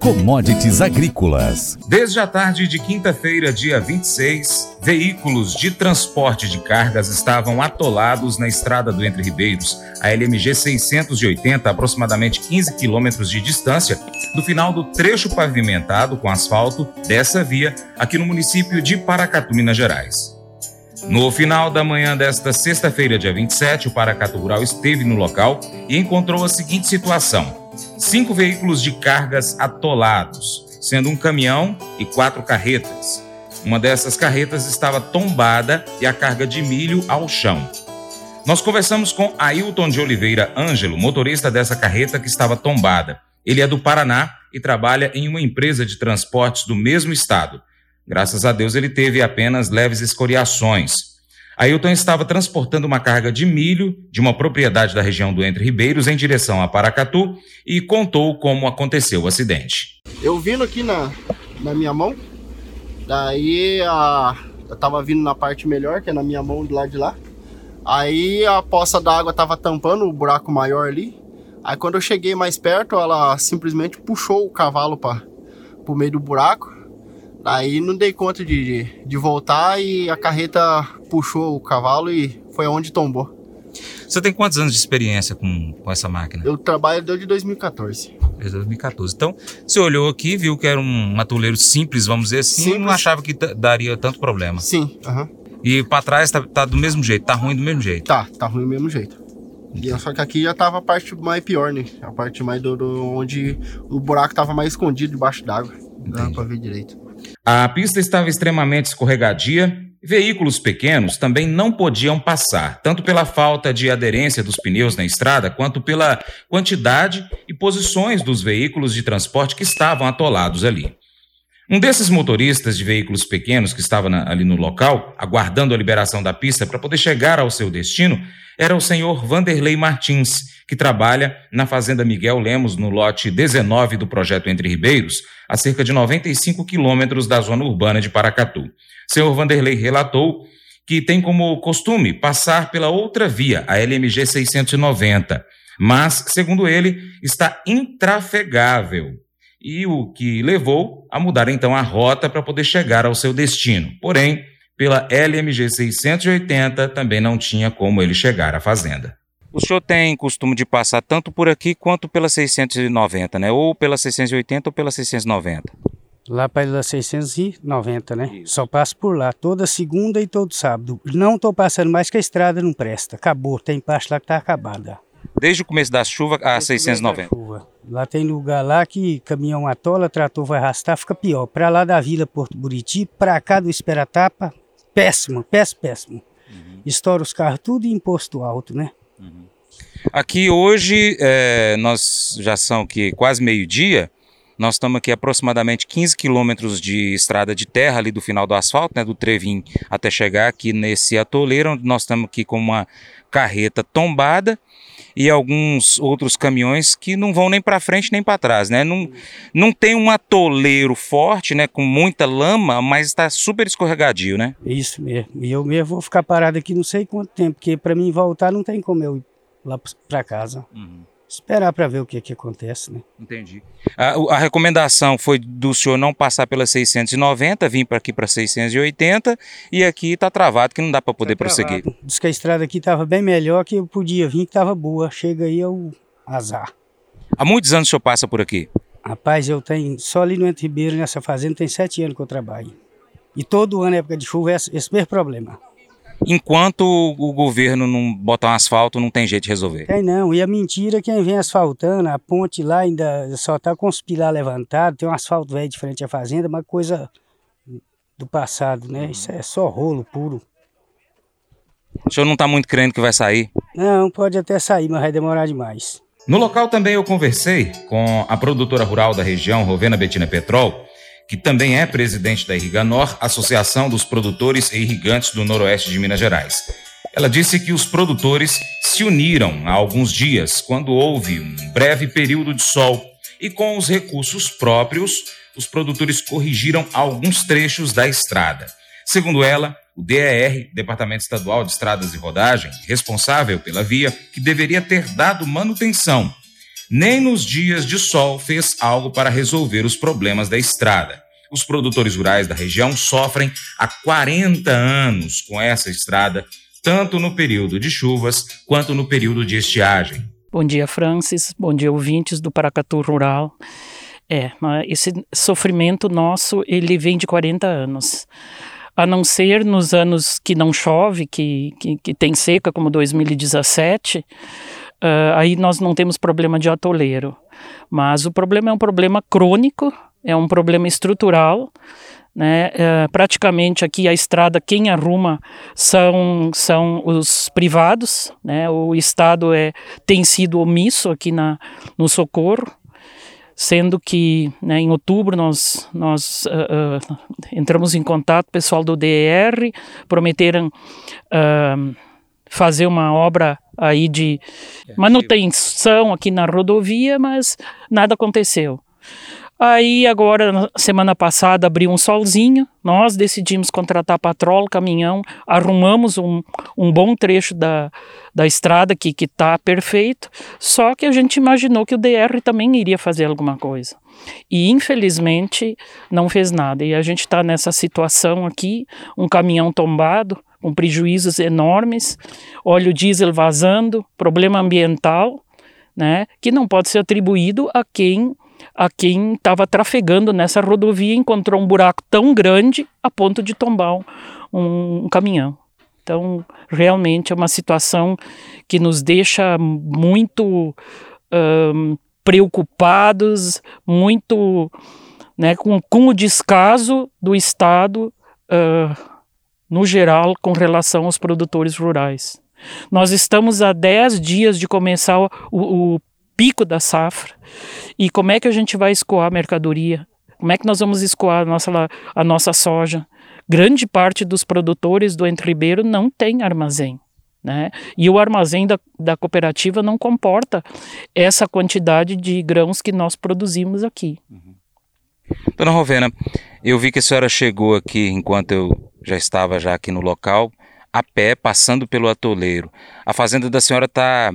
Commodities Agrícolas. Desde a tarde de quinta-feira, dia 26, veículos de transporte de cargas estavam atolados na estrada do Entre Ribeiros, a LMG 680, aproximadamente 15 quilômetros de distância do final do trecho pavimentado com asfalto dessa via aqui no município de Paracatu, Minas Gerais. No final da manhã desta sexta-feira, dia 27, o Paracatu Rural esteve no local e encontrou a seguinte situação cinco veículos de cargas atolados, sendo um caminhão e quatro carretas. Uma dessas carretas estava tombada e a carga de milho ao chão. Nós conversamos com Ailton de Oliveira Ângelo, motorista dessa carreta que estava tombada. Ele é do Paraná e trabalha em uma empresa de transportes do mesmo estado. Graças a Deus ele teve apenas leves escoriações. Ailton estava transportando uma carga de milho de uma propriedade da região do Entre Ribeiros em direção a Paracatu e contou como aconteceu o acidente. Eu vindo aqui na, na minha mão, daí a, eu tava vindo na parte melhor, que é na minha mão do lado de lá. Aí a poça d'água tava tampando o buraco maior ali. Aí quando eu cheguei mais perto, ela simplesmente puxou o cavalo para o meio do buraco. Aí não dei conta de, de voltar e a carreta puxou o cavalo e foi aonde tombou. Você tem quantos anos de experiência com, com essa máquina? Eu trabalho desde 2014. Desde 2014. Então, você olhou aqui, viu que era um atoleiro simples, vamos dizer assim, simples. e não achava que daria tanto problema. Sim, aham. Uhum. E para trás tá, tá, do mesmo jeito, tá ruim do mesmo jeito? Tá, tá ruim do mesmo jeito. E, só que aqui já tava a parte mais pior, né? A parte mais do, do onde o buraco tava mais escondido debaixo d'água. Não dava pra ver direito. A pista estava extremamente escorregadia e veículos pequenos também não podiam passar, tanto pela falta de aderência dos pneus na estrada, quanto pela quantidade e posições dos veículos de transporte que estavam atolados ali. Um desses motoristas de veículos pequenos que estava na, ali no local, aguardando a liberação da pista para poder chegar ao seu destino, era o senhor Vanderlei Martins, que trabalha na Fazenda Miguel Lemos, no lote 19 do projeto Entre Ribeiros, a cerca de 95 quilômetros da zona urbana de Paracatu. Senhor Vanderlei relatou que tem como costume passar pela outra via, a LMG 690, mas, segundo ele, está intrafegável. E o que levou a mudar então a rota para poder chegar ao seu destino. Porém, pela LMG 680 também não tinha como ele chegar à fazenda. O senhor tem costume de passar tanto por aqui quanto pela 690, né? Ou pela 680 ou pela 690? Lá para 690, né? Isso. Só passo por lá, toda segunda e todo sábado. Não estou passando mais que a estrada não presta. Acabou, tem parte lá que está acabada. Desde o começo da chuva a Desde 690? Chuva. Lá tem lugar lá que caminhão atola, trator vai arrastar, fica pior. Para lá da Vila Porto Buriti, para cá do Esperatapa, péssimo, péssimo, péssimo. Uhum. Estoura os carros tudo em imposto alto, né? Uhum. Aqui hoje, é, nós já são que quase meio-dia, nós estamos aqui aproximadamente 15 quilômetros de estrada de terra ali do final do asfalto, né, do Trevim até chegar aqui nesse atoleiro, onde nós estamos aqui com uma carreta tombada e alguns outros caminhões que não vão nem para frente nem para trás, né? Não, não tem um atoleiro forte, né, com muita lama, mas está super escorregadio, né? Isso mesmo. E eu mesmo vou ficar parado aqui não sei quanto tempo, porque para mim voltar não tem como eu ir lá para casa. Uhum esperar para ver o que, que acontece, né? Entendi. A, a, recomendação foi do senhor não passar pela 690, vir para aqui para 680 e aqui está travado que não dá para poder tá prosseguir. Diz que a estrada aqui estava bem melhor, que eu podia vir, que estava boa. Chega aí é o azar. Há muitos anos o senhor passa por aqui? Rapaz, eu tenho, só ali no Entre Ribeiro, nessa fazenda, tem sete anos que eu trabalho. E todo ano, época de chuva, é esse mesmo problema. Enquanto o governo não botar um asfalto, não tem jeito de resolver. Tem não. E a mentira é quem vem asfaltando, a ponte lá ainda só está com os pilar levantados, tem um asfalto velho de frente à fazenda, uma coisa do passado, né? Isso é só rolo puro. O senhor não está muito crendo que vai sair? Não, pode até sair, mas vai demorar demais. No local também eu conversei com a produtora rural da região, Rovena Betina Petrol, que também é presidente da Irriganor, Associação dos Produtores e Irrigantes do Noroeste de Minas Gerais. Ela disse que os produtores se uniram há alguns dias, quando houve um breve período de sol, e com os recursos próprios, os produtores corrigiram alguns trechos da estrada. Segundo ela, o DER, Departamento Estadual de Estradas e Rodagem, responsável pela via, que deveria ter dado manutenção, nem nos dias de sol fez algo para resolver os problemas da estrada. Os produtores rurais da região sofrem há 40 anos com essa estrada, tanto no período de chuvas quanto no período de estiagem. Bom dia, Francis. Bom dia, ouvintes do Paracatu Rural. É, esse sofrimento nosso, ele vem de 40 anos. A não ser nos anos que não chove, que, que, que tem seca, como 2017, uh, aí nós não temos problema de atoleiro. Mas o problema é um problema crônico, é um problema estrutural, né? É, praticamente aqui a estrada quem arruma são, são os privados, né? o Estado é, tem sido omisso aqui na, no socorro, sendo que né, em outubro nós, nós uh, uh, entramos em contato pessoal do DR, prometeram uh, fazer uma obra aí de manutenção aqui na rodovia, mas nada aconteceu. Aí agora, semana passada, abriu um solzinho, nós decidimos contratar patrol, caminhão, arrumamos um, um bom trecho da, da estrada que está perfeito, só que a gente imaginou que o DR também iria fazer alguma coisa. E infelizmente não fez nada. E a gente está nessa situação aqui, um caminhão tombado, com prejuízos enormes, óleo diesel vazando, problema ambiental, né, que não pode ser atribuído a quem a quem estava trafegando nessa rodovia encontrou um buraco tão grande a ponto de tombar um, um, caminhão. Então, realmente é uma situação que nos deixa muito um, preocupados, muito né, com, com o descaso do Estado uh, no geral com relação aos produtores rurais. Nós estamos há 10 dias de começar o, o pico da safra. E como é que a gente vai escoar a mercadoria? Como é que nós vamos escoar a nossa, a nossa soja? Grande parte dos produtores do Entre Ribeiro não tem armazém. Né? E o armazém da, da cooperativa não comporta essa quantidade de grãos que nós produzimos aqui. Uhum. Dona Rovena, eu vi que a senhora chegou aqui enquanto eu já estava já aqui no local, a pé, passando pelo atoleiro. A fazenda da senhora está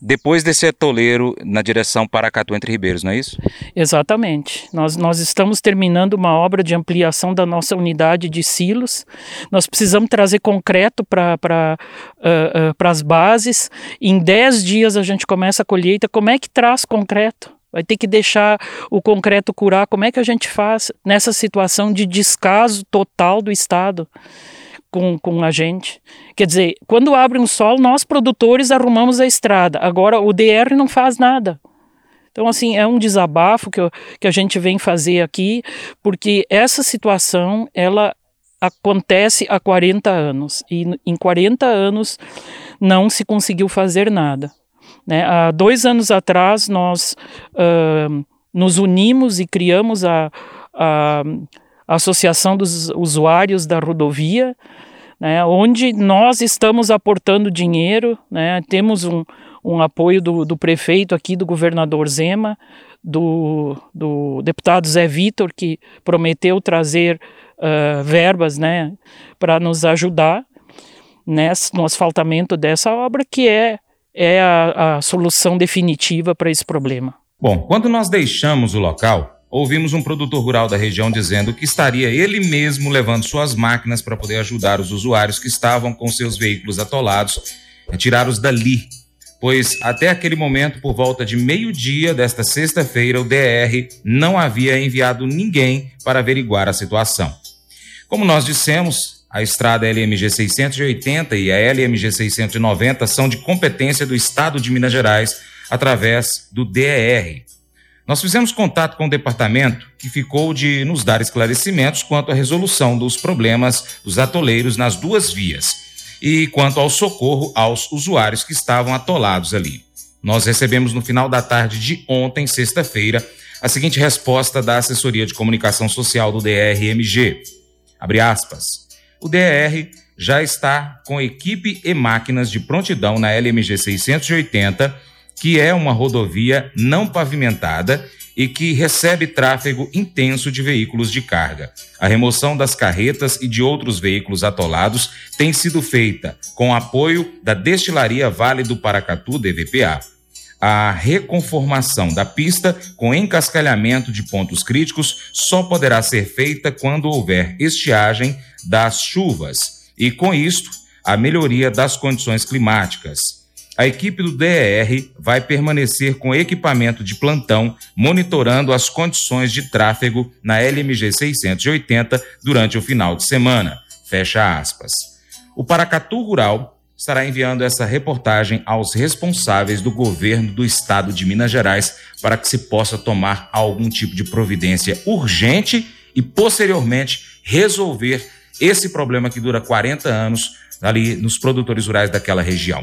depois desse atoleiro na direção Paracatu entre Ribeiros, não é isso? Exatamente. Nós, nós estamos terminando uma obra de ampliação da nossa unidade de silos. Nós precisamos trazer concreto para pra, uh, uh, as bases. Em 10 dias a gente começa a colheita. Como é que traz concreto? Vai ter que deixar o concreto curar. Como é que a gente faz nessa situação de descaso total do Estado? com, com a gente. Quer dizer, quando abre um sol, nós produtores arrumamos a estrada. Agora o DR não faz nada. Então, assim, é um desabafo que, eu, que a gente vem fazer aqui, porque essa situação, ela acontece há 40 anos. E em 40 anos não se conseguiu fazer nada. Né? Há dois anos atrás, nós uh, nos unimos e criamos a, a Associação dos Usuários da Rodovia, né, onde nós estamos aportando dinheiro, né, temos um, um apoio do, do, prefeito aqui, do governador Zema, do, do deputado Zé Vitor, que prometeu trazer uh, verbas né, para nos ajudar nesse, no asfaltamento dessa obra, que é, é a, a solução definitiva para esse problema. Bom, quando nós deixamos o local, ouvimos um produtor rural da região dizendo que estaria ele mesmo levando suas máquinas para poder ajudar os usuários que estavam com seus veículos atolados a tirá-los dali, pois até aquele momento, por volta de meio-dia desta sexta-feira, o DR não havia enviado ninguém para averiguar a situação. Como nós dissemos, a estrada LMG 680 e a LMG 690 são de competência do Estado de Minas Gerais através do DR, nós fizemos contato com o departamento que ficou de nos dar esclarecimentos quanto à resolução dos problemas dos atoleiros nas duas vias e quanto ao socorro aos usuários que estavam atolados ali. Nós recebemos no final da tarde de ontem, sexta-feira, a seguinte resposta da Assessoria de Comunicação Social do DRMG. Abre aspas. O DR já está com equipe e máquinas de prontidão na LMG 680 que é uma rodovia não pavimentada e que recebe tráfego intenso de veículos de carga. A remoção das carretas e de outros veículos atolados tem sido feita com apoio da Destilaria Vale do Paracatu, DVPA. A reconformação da pista com encascalhamento de pontos críticos só poderá ser feita quando houver estiagem das chuvas e, com isto, a melhoria das condições climáticas. A equipe do DER vai permanecer com equipamento de plantão, monitorando as condições de tráfego na LMG 680 durante o final de semana. Fecha aspas. O Paracatu Rural estará enviando essa reportagem aos responsáveis do governo do estado de Minas Gerais para que se possa tomar algum tipo de providência urgente e, posteriormente, resolver esse problema que dura 40 anos ali nos produtores rurais daquela região.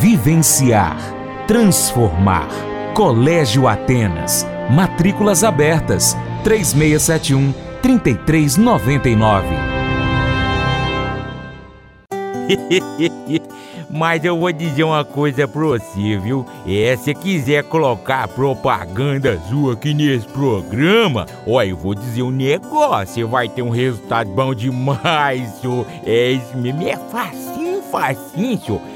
vivenciar, transformar. Colégio Atenas. Matrículas abertas. 3671 3399. Mas eu vou dizer uma coisa pra você, viu? É, se quiser colocar propaganda sua aqui nesse programa, ó, eu vou dizer um negócio, vai ter um resultado bom demais, senhor. É isso mesmo, é facinho, facinho, senhor.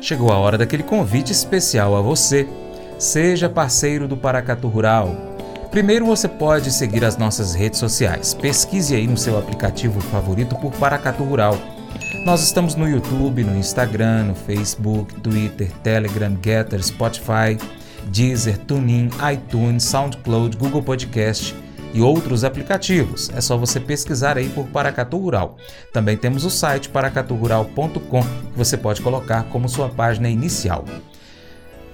Chegou a hora daquele convite especial a você. Seja parceiro do Paracatu Rural. Primeiro você pode seguir as nossas redes sociais. Pesquise aí no seu aplicativo favorito por Paracatu Rural. Nós estamos no YouTube, no Instagram, no Facebook, Twitter, Telegram, Getter, Spotify, Deezer, TuneIn, iTunes, SoundCloud, Google Podcast e outros aplicativos. É só você pesquisar aí por Paracatu Rural. Também temos o site paracaturural.com que você pode colocar como sua página inicial.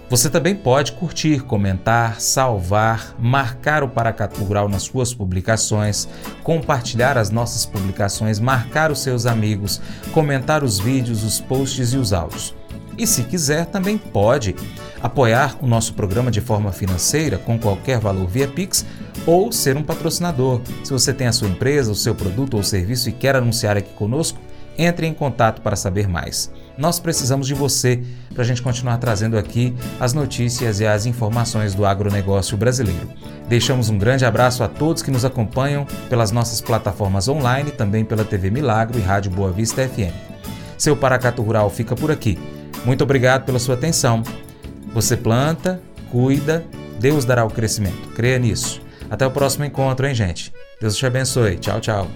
Você também pode curtir, comentar, salvar, marcar o Paracatu Rural nas suas publicações, compartilhar as nossas publicações, marcar os seus amigos, comentar os vídeos, os posts e os áudios. E se quiser, também pode apoiar o nosso programa de forma financeira com qualquer valor via Pix ou ser um patrocinador. Se você tem a sua empresa, o seu produto ou serviço e quer anunciar aqui conosco, entre em contato para saber mais. Nós precisamos de você para a gente continuar trazendo aqui as notícias e as informações do agronegócio brasileiro. Deixamos um grande abraço a todos que nos acompanham pelas nossas plataformas online, também pela TV Milagro e Rádio Boa Vista FM. Seu Paracato Rural fica por aqui. Muito obrigado pela sua atenção. Você planta, cuida, Deus dará o crescimento. Creia nisso. Até o próximo encontro, hein, gente? Deus te abençoe. Tchau, tchau.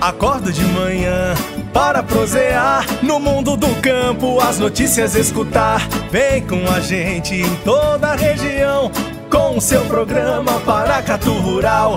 Acordo de manhã para prosear no mundo do campo, as notícias escutar. Vem com a gente em toda a região com o seu programa Paracatu Rural.